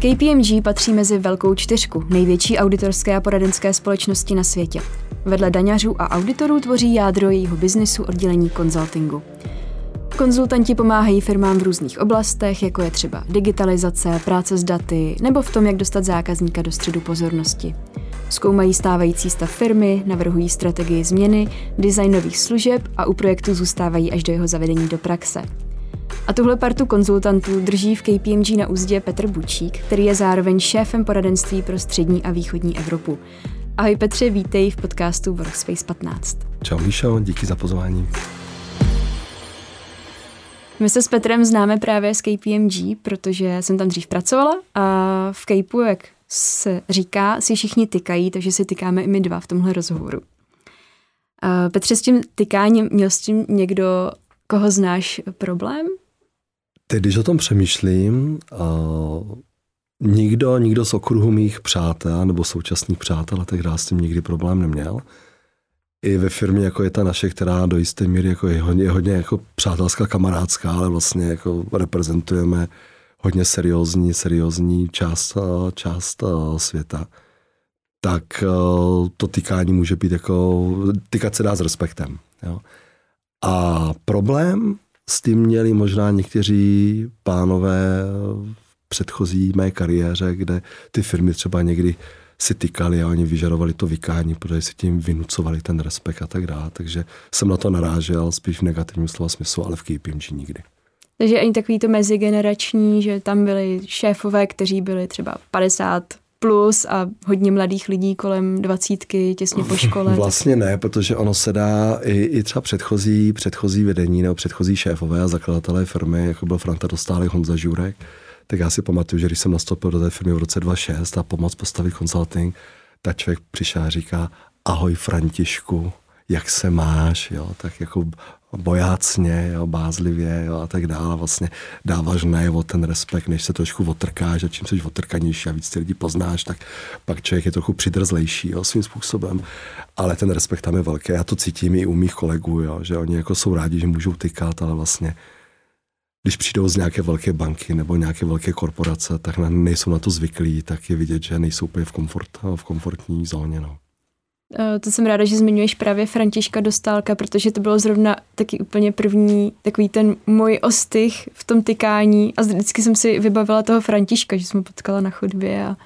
KPMG patří mezi velkou čtyřku, největší auditorské a poradenské společnosti na světě. Vedle daňařů a auditorů tvoří jádro jejího biznisu oddělení konzultingu. Konzultanti pomáhají firmám v různých oblastech, jako je třeba digitalizace, práce s daty nebo v tom, jak dostat zákazníka do středu pozornosti. Zkoumají stávající stav firmy, navrhují strategii změny, design nových služeb a u projektu zůstávají až do jeho zavedení do praxe. A tuhle partu konzultantů drží v KPMG na úzdě Petr Bučík, který je zároveň šéfem poradenství pro střední a východní Evropu. Ahoj Petře, vítej v podcastu Workspace 15. Čau Míšo, díky za pozvání. My se s Petrem známe právě z KPMG, protože jsem tam dřív pracovala a v Capeu, jak se říká, si všichni tykají, takže si tykáme i my dva v tomhle rozhovoru. Petře, s tím tykáním měl s tím někdo, koho znáš, problém? Teď, když o tom přemýšlím, uh, nikdo, nikdo z okruhu mých přátel nebo současných přátel, tak já s tím nikdy problém neměl. I ve firmě, jako je ta naše, která do jisté míry jako je hodně, je hodně jako přátelská, kamarádská, ale vlastně jako reprezentujeme hodně seriózní, seriózní část, část světa, tak to tykání může být jako, tykat se dá s respektem. Jo. A problém s tím měli možná někteří pánové v předchozí mé kariéře, kde ty firmy třeba někdy si tykali a oni vyžadovali to vykání, protože si tím vynucovali ten respekt a tak dále. Takže jsem na to narážel spíš v negativním slova smyslu, ale v KPMG nikdy. Takže ani takový to mezigenerační, že tam byli šéfové, kteří byli třeba 50 plus a hodně mladých lidí kolem dvacítky, těsně po škole. Vlastně ne, protože ono se dá i, i třeba předchozí, předchozí vedení nebo předchozí šéfové a zakladatelé firmy, jako byl Franta Dostálek, Honza Žurek, tak já si pamatuju, že když jsem nastoupil do té firmy v roce 2006 a pomoc postavit consulting, tak člověk přišel a říká, ahoj Františku, jak se máš, jo, tak jako bojácně, jo, bázlivě jo, a tak dále. Vlastně dáváš najevo ten respekt, než se trošku otrkáš a čím jsi otrkanější a víc ty lidi poznáš, tak pak člověk je trochu přidrzlejší jo, svým způsobem. Ale ten respekt tam je velký. Já to cítím i u mých kolegů, jo, že oni jako jsou rádi, že můžou tykat, ale vlastně když přijdou z nějaké velké banky nebo nějaké velké korporace, tak nejsou na to zvyklí, tak je vidět, že nejsou úplně v, komfort, v komfortní zóně. No. Eh, to jsem ráda, že zmiňuješ právě Františka Dostálka, protože to bylo zrovna taky úplně první takový ten můj ostych v tom tykání a vždycky jsem si vybavila toho Františka, že jsem ho potkala na chodbě a,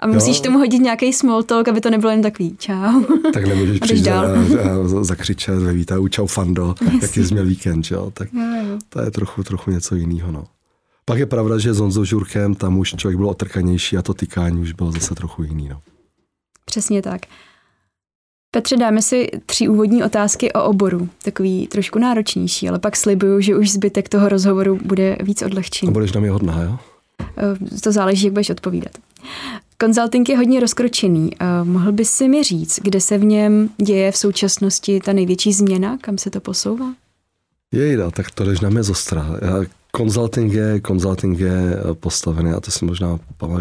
a musíš jo. tomu hodit nějaký small talk, aby to nebylo jen takový čau. Tak nemůžeš přijít a, a zakřičet ve výtahu čau fando, Jasný. jaký jsi měl víkend, jo? Tak jo, jo. to je trochu, trochu něco jiného, no. Pak je pravda, že s Honzou Žurkem tam už člověk byl otrkanější a to tykání už bylo zase trochu jiný, no. Přesně tak. Petře, dáme si tři úvodní otázky o oboru. Takový trošku náročnější, ale pak slibuju, že už zbytek toho rozhovoru bude víc odlehčený. A budeš na mě hodná, jo? Eh, to záleží, jak budeš odpovídat. Konzulting je hodně rozkročený. Eh, mohl bys si mi říct, kde se v něm děje v současnosti ta největší změna, kam se to posouvá? Jejda, tak to jdeš na mě zostra. Konzulting je, konzulting je eh, postavený, a to si možná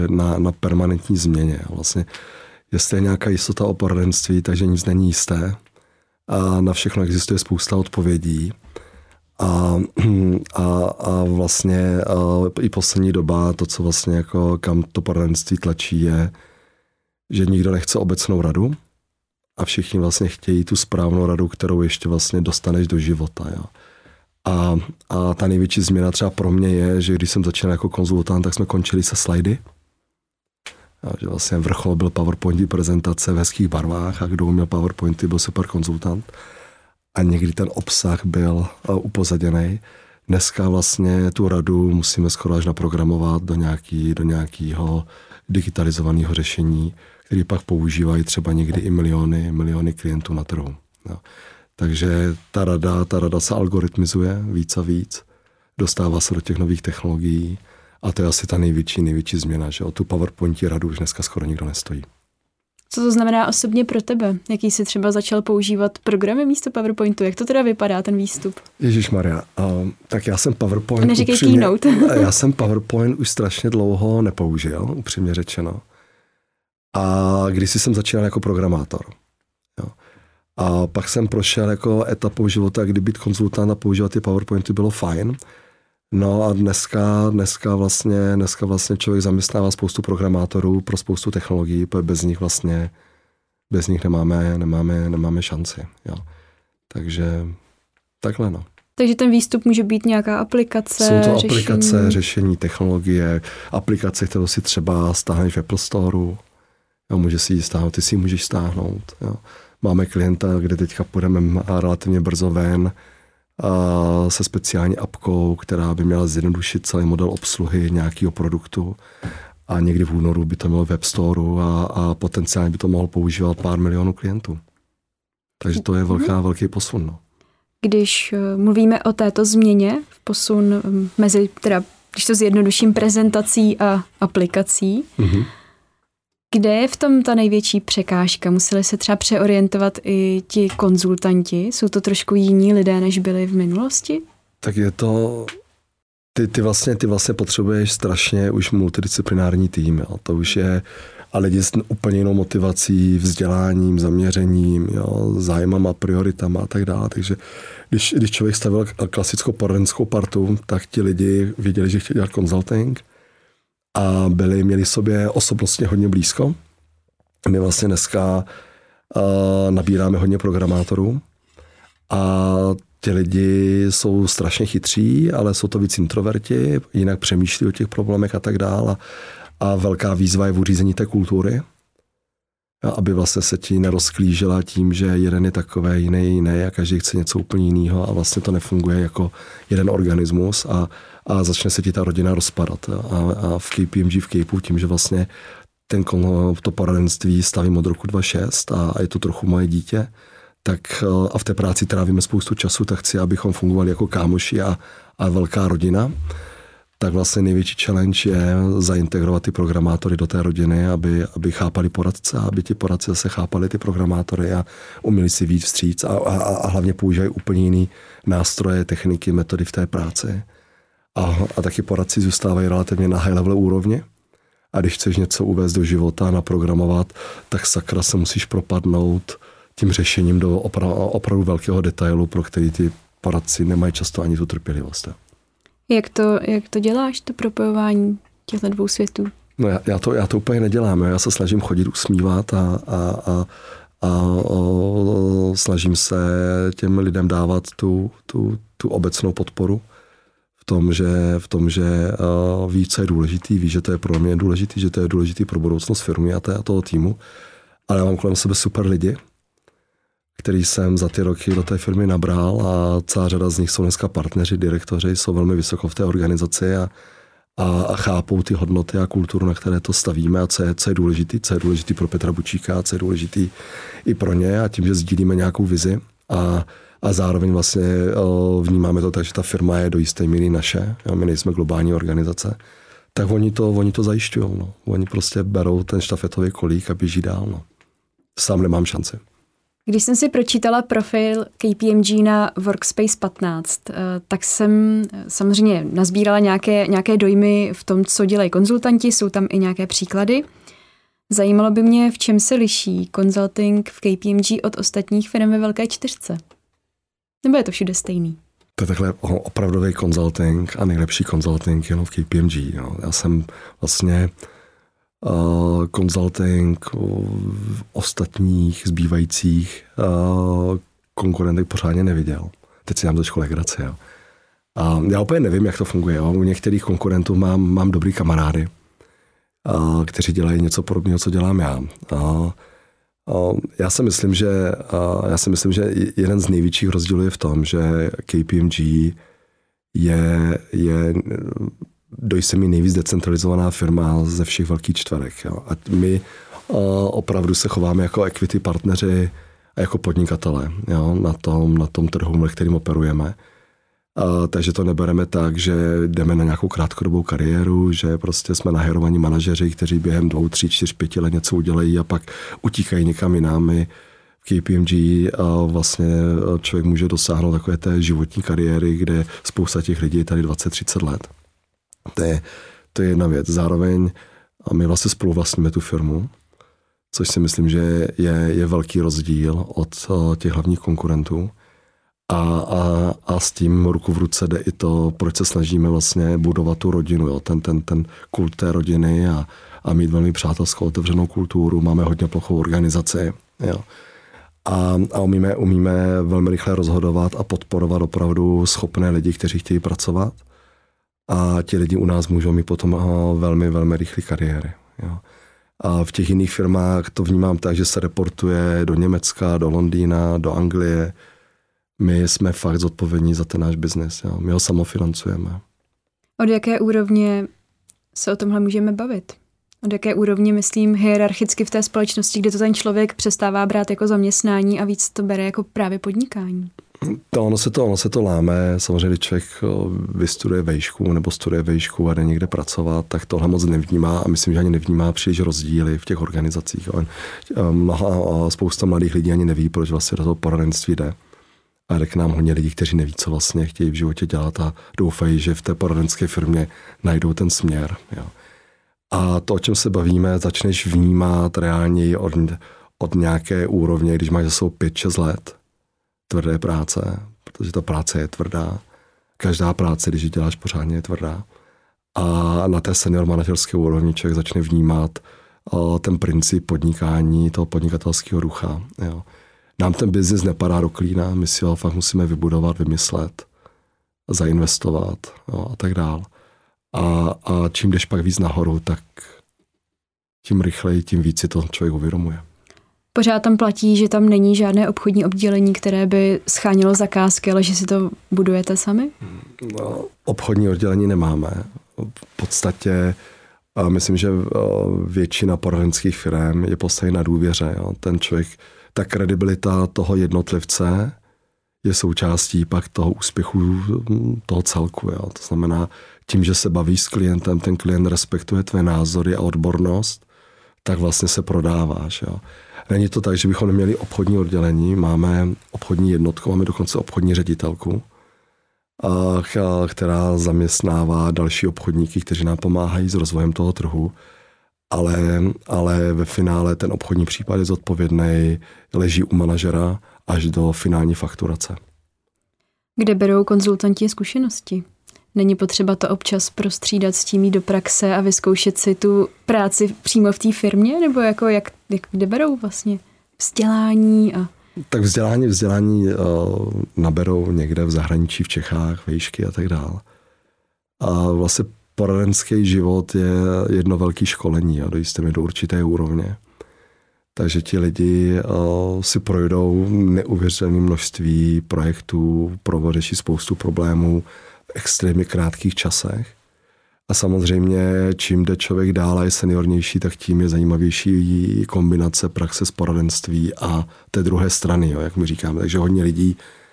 na, na permanentní změně. Vlastně jestli je nějaká jistota o poradenství, takže nic není jisté. A na všechno existuje spousta odpovědí. A, a, a vlastně a i poslední doba, to, co vlastně jako kam to poradenství tlačí, je, že nikdo nechce obecnou radu a všichni vlastně chtějí tu správnou radu, kterou ještě vlastně dostaneš do života. Jo. A, a ta největší změna třeba pro mě je, že když jsem začal jako konzultant, tak jsme končili se slajdy že vlastně vrchol byl PowerPointy prezentace v hezkých barvách a kdo uměl PowerPointy, byl super konzultant. A někdy ten obsah byl upozaděný. Dneska vlastně tu radu musíme skoro až naprogramovat do, nějaký, do nějakého digitalizovaného řešení, který pak používají třeba někdy i miliony, miliony klientů na trhu. No. Takže ta rada, ta rada se algoritmizuje víc a víc, dostává se do těch nových technologií a to je asi ta největší, největší změna, že o tu PowerPointi radu už dneska skoro nikdo nestojí. Co to znamená osobně pro tebe? Jaký jsi třeba začal používat programy místo PowerPointu? Jak to teda vypadá, ten výstup? Ježíš Maria, tak já jsem PowerPoint... Neříkej upřímně, Keynote. já jsem PowerPoint už strašně dlouho nepoužil, upřímně řečeno. A když jsem začínal jako programátor. Jo. A pak jsem prošel jako etapou života, kdy být konzultant a používat ty PowerPointy bylo fajn. No a dneska, dneska, vlastně, dneska vlastně člověk zaměstnává spoustu programátorů pro spoustu technologií, protože bez nich vlastně bez nich nemáme, nemáme, nemáme šanci. Jo. Takže takhle no. Takže ten výstup může být nějaká aplikace, Jsou to řešení. aplikace, řešení technologie, aplikace, kterou si třeba stáhneš v Apple Store, jo, může si ji stáhnout, ty si ji můžeš stáhnout. Jo. Máme klienta, kde teďka půjdeme relativně brzo ven se speciální apkou, která by měla zjednodušit celý model obsluhy nějakého produktu a někdy v únoru by to mělo web store a, a potenciálně by to mohlo používat pár milionů klientů. Takže to je velká, velký posun. No. Když eh, mluvíme o této změně, v posun mm, mezi, teda, když to zjednoduším, prezentací a aplikací, mm-hmm. Kde je v tom ta největší překážka? Museli se třeba přeorientovat i ti konzultanti? Jsou to trošku jiní lidé, než byli v minulosti? Tak je to ty, ty, vlastně, ty vlastně potřebuješ strašně už multidisciplinární tým. Jo. To už je a lidi s úplně jinou motivací, vzděláním, zaměřením, jo, zájmama, prioritama a tak dále. Takže když, když člověk stavil klasickou poradenskou partu, tak ti lidi věděli, že chtěli dělat consulting a byli, měli sobě osobnostně hodně blízko. My vlastně dneska uh, nabíráme hodně programátorů a ti lidi jsou strašně chytří, ale jsou to víc introverti, jinak přemýšlí o těch problémech a tak dále. A velká výzva je v uřízení té kultury, aby vlastně se ti nerozklížela tím, že jeden je takový, jiný jiný a každý chce něco úplně jiného a vlastně to nefunguje jako jeden organismus a, a začne se ti ta rodina rozpadat. A, a v KPMG, v Capeu, tím, že vlastně ten, to poradenství stavím od roku 2006 a, a je to trochu moje dítě, tak a v té práci trávíme spoustu času, tak chci, abychom fungovali jako kámoši a, a velká rodina. Tak vlastně největší challenge je zaintegrovat ty programátory do té rodiny, aby, aby chápali poradce, aby ti poradci zase chápali ty programátory a uměli si víc vstříc a, a, a hlavně používají úplně jiný nástroje, techniky, metody v té práci. A, a taky poradci zůstávají relativně na high level úrovni. A když chceš něco uvést do života, naprogramovat, tak sakra se musíš propadnout tím řešením do opra- opravdu velkého detailu, pro který ty poradci nemají často ani tu trpělivost. Jak to, jak to děláš, to propojování těchto dvou světů? No já, já, to, já to úplně nedělám. Já se snažím chodit usmívat a, a, a, a o, snažím se těm lidem dávat tu, tu, tu obecnou podporu v tom, že, v tom, že uh, ví, co je důležitý, ví, že to je pro mě důležitý, že to je důležitý pro budoucnost firmy a, té, a toho týmu. Ale já mám kolem sebe super lidi, který jsem za ty roky do té firmy nabral a celá řada z nich jsou dneska partneři, direktoři, jsou velmi vysoko v té organizaci a, a, a chápou ty hodnoty a kulturu, na které to stavíme a co je, co je důležitý, co je důležitý pro Petra Bučíka, co je důležitý i pro ně a tím, že sdílíme nějakou vizi a, a zároveň vlastně o, vnímáme to tak, že ta firma je do jisté míry naše, my nejsme globální organizace, tak oni to, oni to zajišťují. No. Oni prostě berou ten štafetový kolík a běží dál. No. Sám nemám šanci. Když jsem si pročítala profil KPMG na Workspace 15, eh, tak jsem eh, samozřejmě nazbírala nějaké, nějaké dojmy v tom, co dělají konzultanti, jsou tam i nějaké příklady. Zajímalo by mě, v čem se liší consulting v KPMG od ostatních firm ve Velké čtyřce. Nebo je to všude stejný? To je takhle opravdový consulting a nejlepší consulting jenom v KPMG. Jo. Já jsem vlastně uh, consulting v ostatních zbývajících uh, konkurentech pořádně neviděl. Teď si dám trošku legraci. Jo. A já úplně nevím, jak to funguje. Jo. U některých konkurentů mám, mám dobrý kamarády, uh, kteří dělají něco podobného, co dělám já. Uh, uh, já si myslím, že já si myslím, že jeden z největších rozdílů je v tom, že KPMG je, je do mi nejvíc decentralizovaná firma ze všech velkých čtverek. Jo. A my uh, opravdu se chováme jako equity partneři a jako podnikatele jo, na, tom, na tom trhu, kterým operujeme. Uh, takže to nebereme tak, že jdeme na nějakou krátkodobou kariéru, že prostě jsme nahérovaní manažeři, kteří během dvou, tří, čtyř, pěti let něco udělají a pak utíkají někam jinam. V KPMG a vlastně člověk může dosáhnout takové té životní kariéry, kde spousta těch lidí je tady 20-30 let. To je, to je jedna věc. Zároveň a my vlastně spolu vlastníme tu firmu, což si myslím, že je, je velký rozdíl od těch hlavních konkurentů. A, a, a s tím ruku v ruce jde i to, proč se snažíme vlastně budovat tu rodinu, jo? Ten, ten, ten kult té rodiny a, a mít velmi přátelskou otevřenou kulturu. Máme hodně plochou organizaci. Jo? A, a umíme, umíme velmi rychle rozhodovat a podporovat opravdu schopné lidi, kteří chtějí pracovat. A ti lidi u nás můžou mít potom velmi, velmi rychlé kariéry. Jo? A v těch jiných firmách to vnímám tak, že se reportuje do Německa, do Londýna, do Anglie. My jsme fakt zodpovědní za ten náš biznis. My ho samofinancujeme. Od jaké úrovně se o tomhle můžeme bavit? Od jaké úrovně, myslím, hierarchicky v té společnosti, kde to ten člověk přestává brát jako zaměstnání a víc to bere jako právě podnikání? To ono se to, ono se to láme. Samozřejmě, když člověk vystuduje vejšku nebo studuje vejšku a jde někde pracovat, tak tohle moc nevnímá a myslím, že ani nevnímá příliš rozdíly v těch organizacích. Mnoha, spousta mladých lidí ani neví, proč vlastně do toho poradenství jde. A jde k nám hodně lidí, kteří neví, co vlastně chtějí v životě dělat a doufají, že v té poradenské firmě najdou ten směr. Jo. A to, o čem se bavíme, začneš vnímat reálně od, od nějaké úrovně, když máš za sebou 5-6 let tvrdé práce, protože ta práce je tvrdá. Každá práce, když ji děláš pořádně, je tvrdá. A na té senior manažerské úrovni člověk začne vnímat o, ten princip podnikání, toho podnikatelského rucha. Jo. Nám ten biznis nepadá do klína, my si ho fakt musíme vybudovat, vymyslet, zainvestovat jo, a tak dále. A, a čím jdeš pak víc nahoru, tak tím rychleji, tím víc si to člověk uvědomuje. Pořád tam platí, že tam není žádné obchodní oddělení, které by schánilo zakázky, ale že si to budujete sami? No, obchodní oddělení nemáme. V podstatě a myslím, že většina poradenských firm je postavena na důvěře. Jo. Ten člověk, ta kredibilita toho jednotlivce je součástí pak toho úspěchu toho celku. Jo. To znamená, tím, že se baví s klientem, ten klient respektuje tvé názory a odbornost, tak vlastně se prodáváš. Jo. Není to tak, že bychom neměli obchodní oddělení, máme obchodní jednotku, máme dokonce obchodní ředitelku, která zaměstnává další obchodníky, kteří nám pomáhají s rozvojem toho trhu, ale, ale ve finále ten obchodní případ je zodpovědný, leží u manažera až do finální fakturace. Kde berou konzultanti zkušenosti? Není potřeba to občas prostřídat s tím jít do praxe a vyzkoušet si tu práci přímo v té firmě? Nebo jako jak, jak kde berou vlastně vzdělání a tak vzdělání, vzdělání uh, naberou někde v zahraničí, v Čechách, vejšky a tak dále. A vlastně poradenský život je jedno velké školení a dojistě mi do určité úrovně. Takže ti lidi uh, si projdou neuvěřitelné množství projektů, provodeší spoustu problémů, extrémně krátkých časech. A samozřejmě, čím jde člověk dál a je seniornější, tak tím je zajímavější kombinace praxe s poradenství a té druhé strany, jo, jak my říkáme. Takže hodně lidí uh,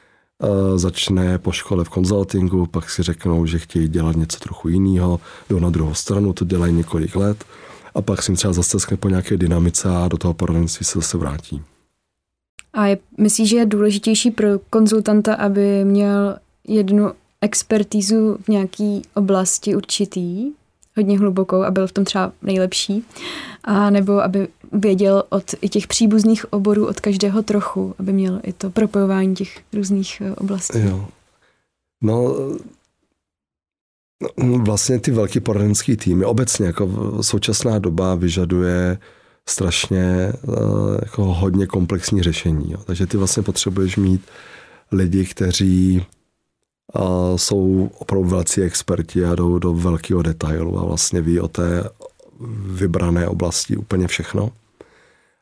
začne po škole v konzultingu, pak si řeknou, že chtějí dělat něco trochu jiného, jdou na druhou stranu, to dělají několik let a pak si třeba zase po nějaké dynamice a do toho poradenství se zase vrátí. A je, myslíš, že je důležitější pro konzultanta, aby měl jednu expertízu v nějaké oblasti určitý, hodně hlubokou a byl v tom třeba nejlepší, a nebo aby věděl od i těch příbuzných oborů od každého trochu, aby měl i to propojování těch různých eh, oblastí. Jo. No, no, vlastně ty velký poradenský týmy, obecně jako současná doba vyžaduje strašně eh, jako hodně komplexní řešení. Jo. Takže ty vlastně potřebuješ mít lidi, kteří a jsou opravdu velcí experti a jdou do velkého detailu a vlastně ví o té vybrané oblasti úplně všechno.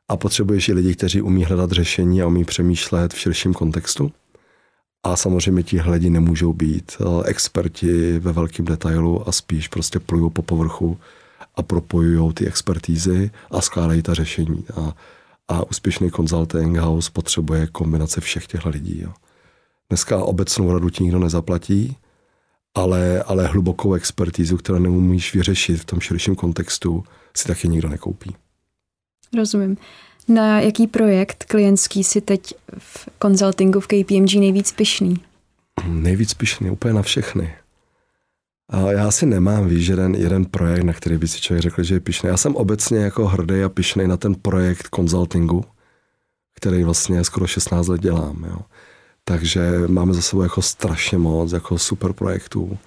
A potřebuješ i lidi, kteří umí hledat řešení a umí přemýšlet v širším kontextu. A samozřejmě ti lidi nemůžou být experti ve velkém detailu a spíš prostě plují po povrchu a propojují ty expertízy a skládají ta řešení. A, a úspěšný consulting house potřebuje kombinace všech těch lidí. Jo. Dneska obecnou radu ti nikdo nezaplatí, ale, ale hlubokou expertízu, kterou neumíš vyřešit v tom širším kontextu, si taky nikdo nekoupí. Rozumím. Na jaký projekt klientský si teď v konzultingu v KPMG nejvíc pišný? Nejvíc pišný, úplně na všechny. A já si nemám, víš, jeden, jeden projekt, na který by si člověk řekl, že je pišný. Já jsem obecně jako hrdý a pišný na ten projekt konzultingu, který vlastně skoro 16 let dělám. Jo Takže máme za sebou jako strašně moc jako super projektů.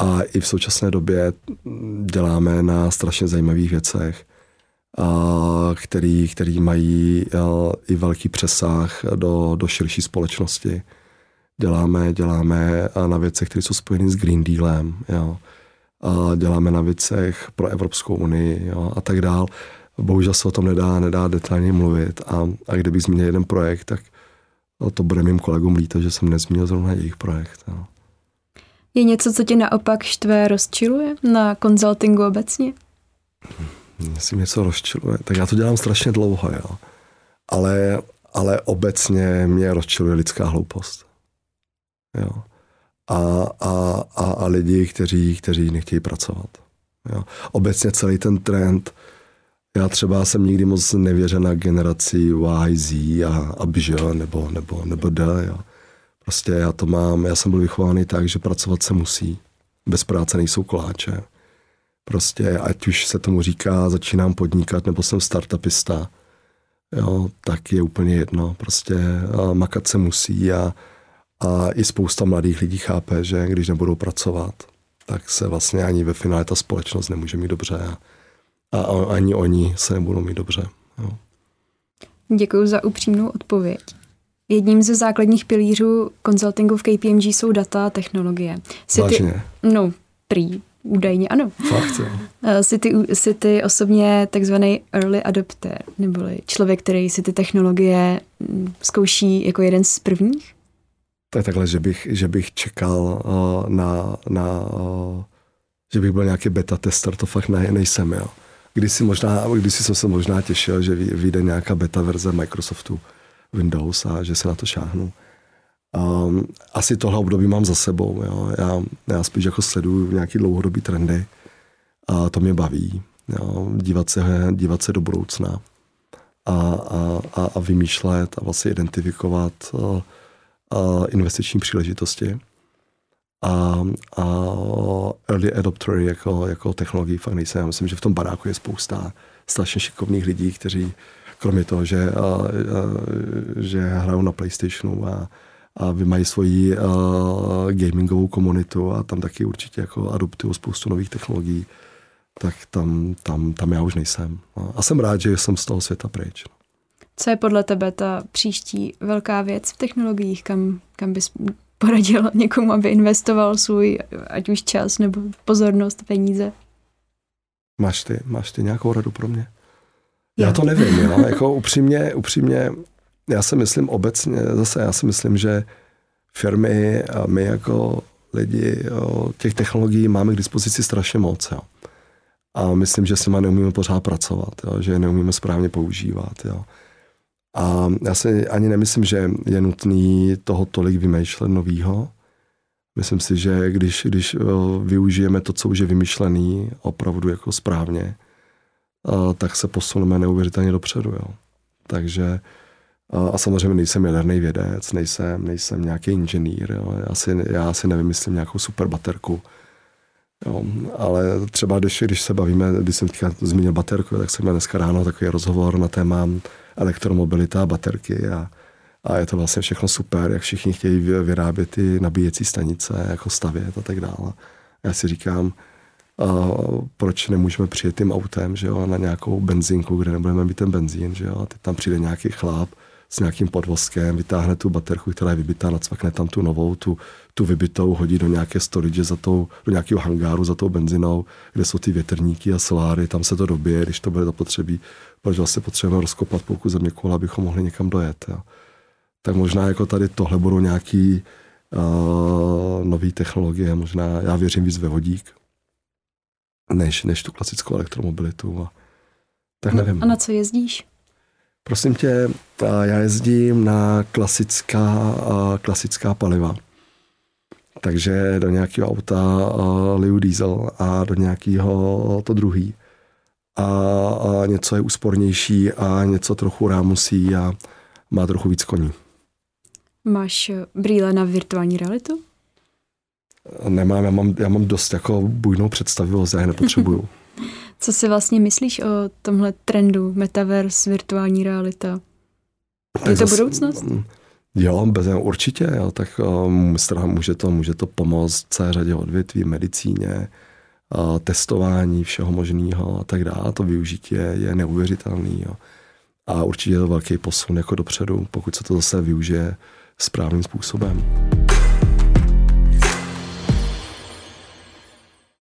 A i v současné době děláme na strašně zajímavých věcech, a který, který mají i velký přesah do, do širší společnosti. Děláme, děláme na věcech, které jsou spojeny s Green Dealem. Jo. A děláme na věcech pro Evropskou unii jo, a tak dál. Bohužel se o tom nedá, nedá detailně mluvit. A, a kdybych zmínil jeden projekt, tak to bude mým kolegům líto, že jsem nezmínil zrovna jejich projekt. Jo. Je něco, co tě naopak štve, rozčiluje na konzultingu obecně? Jestli něco rozčiluje, tak já to dělám strašně dlouho, jo. Ale, ale obecně mě rozčiluje lidská hloupost. Jo. A, a, a, a lidi, kteří, kteří nechtějí pracovat. Jo. Obecně celý ten trend, já třeba jsem nikdy moc nevěřil na generaci Y, Z a, a nebo, nebo, nebo D. Jo. Prostě já to mám, já jsem byl vychovaný tak, že pracovat se musí. Bez práce nejsou koláče. Prostě ať už se tomu říká, začínám podnikat, nebo jsem startupista, jo, tak je úplně jedno. Prostě makat se musí a, a i spousta mladých lidí chápe, že když nebudou pracovat, tak se vlastně ani ve finále ta společnost nemůže mít dobře a, a ani oni se nebudou mít dobře. Jo. Děkuji za upřímnou odpověď. Jedním ze základních pilířů konzultingu v KPMG jsou data a technologie. Jsi Vážně? Ty, no, prý, údajně ano. Fakt, jo. Eh, jsi ty, jsi ty osobně takzvaný early adopter, neboli člověk, který si ty technologie mm, zkouší jako jeden z prvních? To je takhle, že bych, že bych čekal uh, na, na uh, že bych byl nějaký beta tester, to fakt ne, nejsem, jo. Když si možná, když si jsem se možná těšil, že vyjde nějaká beta verze Microsoftu, Windows a že se na to šáhnu. Um, asi tohle období mám za sebou. Jo. Já, já spíš jako sleduju nějaký dlouhodobý trendy a to mě baví. Jo. Dívat, se, dívat se do budoucna a, a, a, a vymýšlet a vlastně identifikovat uh, uh, investiční příležitosti. A, a early adopter jako, jako technologii fakt nejsem. Já myslím, že v tom baráku je spousta strašně šikovných lidí, kteří kromě toho, že, a, a, že hrajou na PlayStationu a, a vy mají svoji a, gamingovou komunitu a tam taky určitě jako adoptují spoustu nových technologií, tak tam, tam, tam já už nejsem. A jsem rád, že jsem z toho světa pryč. Co je podle tebe ta příští velká věc v technologiích, kam, kam bys poradil někomu, aby investoval svůj, ať už čas nebo pozornost, peníze? Máš ty, máš ty nějakou radu pro mě? Já to nevím, jo. jako upřímně, upřímně, já si myslím obecně, zase já si myslím, že firmy a my jako lidi jo, těch technologií máme k dispozici strašně moc. Jo. A myslím, že s nimi neumíme pořád pracovat, jo, že je neumíme správně používat. Jo. A já si ani nemyslím, že je nutný toho tolik vymýšlet novýho. Myslím si, že když, když využijeme to, co už je vymyšlený, opravdu jako správně, tak se posuneme neuvěřitelně dopředu. Jo. Takže a samozřejmě nejsem jaderný vědec, nejsem, nejsem nějaký inženýr, jo. Já, si, já si nevymyslím nějakou super baterku. Jo. Ale třeba když, když se bavíme, když jsem teďka zmínil baterku, tak jsem měl dneska ráno takový rozhovor na téma elektromobilita a baterky a, a je to vlastně všechno super, jak všichni chtějí vyrábět ty nabíjecí stanice, jako stavět a tak dále. Já si říkám, a proč nemůžeme přijet tím autem, že jo, na nějakou benzínku, kde nebudeme mít ten benzín, že jo, a teď tam přijde nějaký chlap s nějakým podvozkem, vytáhne tu baterku, která je vybitá, nacvakne tam tu novou, tu, tu vybitou, hodí do nějaké storage za tou, do nějakého hangáru za tou benzinou, kde jsou ty větrníky a soláry, tam se to dobije, když to bude zapotřebí, protože vlastně potřebujeme rozkopat půlku země kola, abychom mohli někam dojet. Jo. Tak možná jako tady tohle budou nějaký uh, nové technologie, možná já věřím víc ve vodík, než, než tu klasickou elektromobilitu. A, tak nevím. A na co jezdíš? Prosím tě, já jezdím na klasická, klasická paliva. Takže do nějakého auta liju diesel a do nějakého to druhý. A, a něco je úspornější a něco trochu rámusí a má trochu víc koní. Máš brýle na virtuální realitu? Nemám, já mám, já mám dost jako bujnou představivost, já je nepotřebuju. Co si vlastně myslíš o tomhle trendu metaverse, virtuální realita? Je to budoucnost? Jo, bez, určitě, jo, tak um, může to, může to pomoct celé řadě odvětví, medicíně, uh, testování všeho možného a tak dále. To využití je, je neuvěřitelný. Jo. A určitě je to velký posun jako dopředu, pokud se to zase využije správným způsobem.